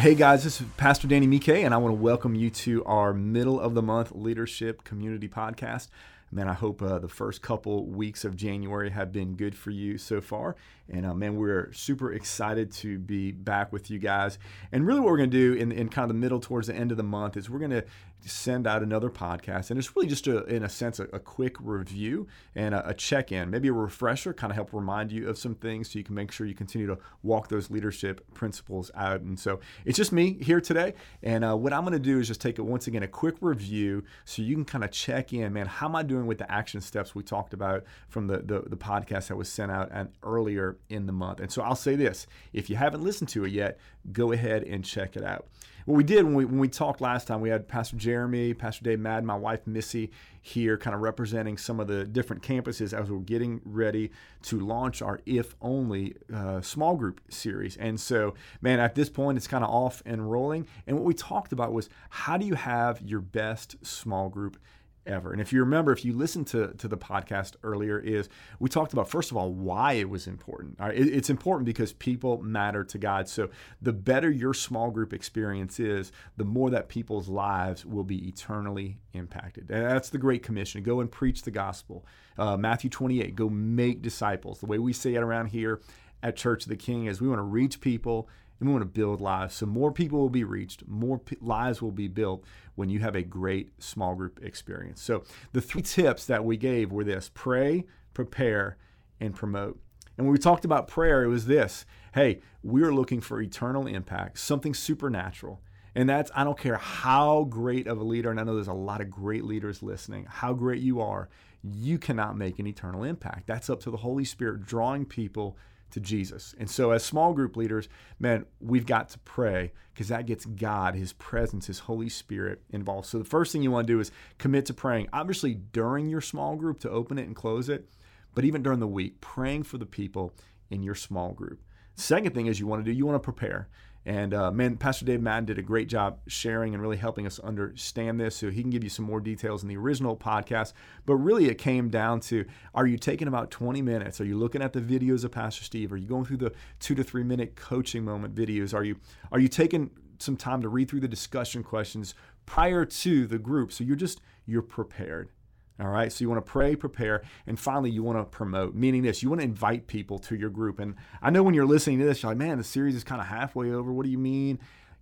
Hey guys, this is Pastor Danny Mike, and I want to welcome you to our middle of the month leadership community podcast. Man, I hope uh, the first couple weeks of January have been good for you so far. And uh, man, we're super excited to be back with you guys. And really, what we're going to do in, in kind of the middle towards the end of the month is we're going to send out another podcast. And it's really just, a, in a sense, a, a quick review and a, a check in, maybe a refresher, kind of help remind you of some things so you can make sure you continue to walk those leadership principles out. And so it's just me here today. And uh, what I'm going to do is just take it once again a quick review so you can kind of check in, man, how am I doing with the action steps we talked about from the, the, the podcast that was sent out and earlier in the month. And so I'll say this if you haven't listened to it yet, go ahead and check it out. What we did when we, when we talked last time, we had Pastor Jeremy, Pastor Dave Madden, my wife Missy here, kind of representing some of the different campuses as we're getting ready to launch our If Only uh, small group series. And so, man, at this point, it's kind of off and rolling. And what we talked about was how do you have your best small group ever. And if you remember, if you listened to, to the podcast earlier, is we talked about first of all why it was important. It, it's important because people matter to God. So the better your small group experience is, the more that people's lives will be eternally impacted. And that's the Great Commission: go and preach the gospel. Uh, Matthew 28: go make disciples. The way we say it around here at Church of the King is we want to reach people and we want to build lives. So more people will be reached, more p- lives will be built when you have a great small group experience. So the three tips that we gave were this pray, prepare, and promote. And when we talked about prayer, it was this hey, we're looking for eternal impact, something supernatural. And that's, I don't care how great of a leader, and I know there's a lot of great leaders listening, how great you are, you cannot make an eternal impact. That's up to the Holy Spirit drawing people to Jesus. And so, as small group leaders, man, we've got to pray because that gets God, His presence, His Holy Spirit involved. So, the first thing you want to do is commit to praying, obviously, during your small group to open it and close it, but even during the week, praying for the people in your small group. Second thing is you want to do, you want to prepare. And uh, man, Pastor Dave Madden did a great job sharing and really helping us understand this. So he can give you some more details in the original podcast. But really, it came down to are you taking about 20 minutes? Are you looking at the videos of Pastor Steve? Are you going through the two to three minute coaching moment videos? Are you are you taking some time to read through the discussion questions prior to the group? So you're just you're prepared. All right. So you want to pray, prepare, and finally you want to promote, meaning this you want to invite people to your group. And I know when you're listening to this, you're like, man, the series is kind of halfway over. What do you mean?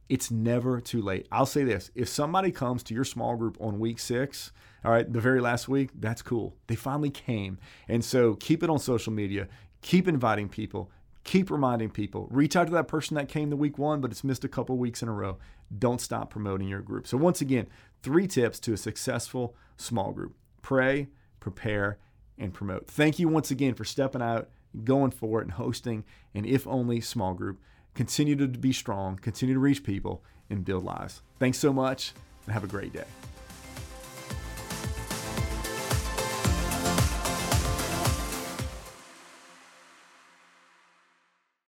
It's never too late. I'll say this if somebody comes to your small group on week six, all right, the very last week, that's cool. They finally came. And so keep it on social media, keep inviting people, keep reminding people. Reach out to that person that came the week one, but it's missed a couple weeks in a row. Don't stop promoting your group. So, once again, three tips to a successful small group pray, prepare, and promote. Thank you once again for stepping out, going for it, and hosting an if only small group. Continue to be strong, continue to reach people, and build lives. Thanks so much, and have a great day.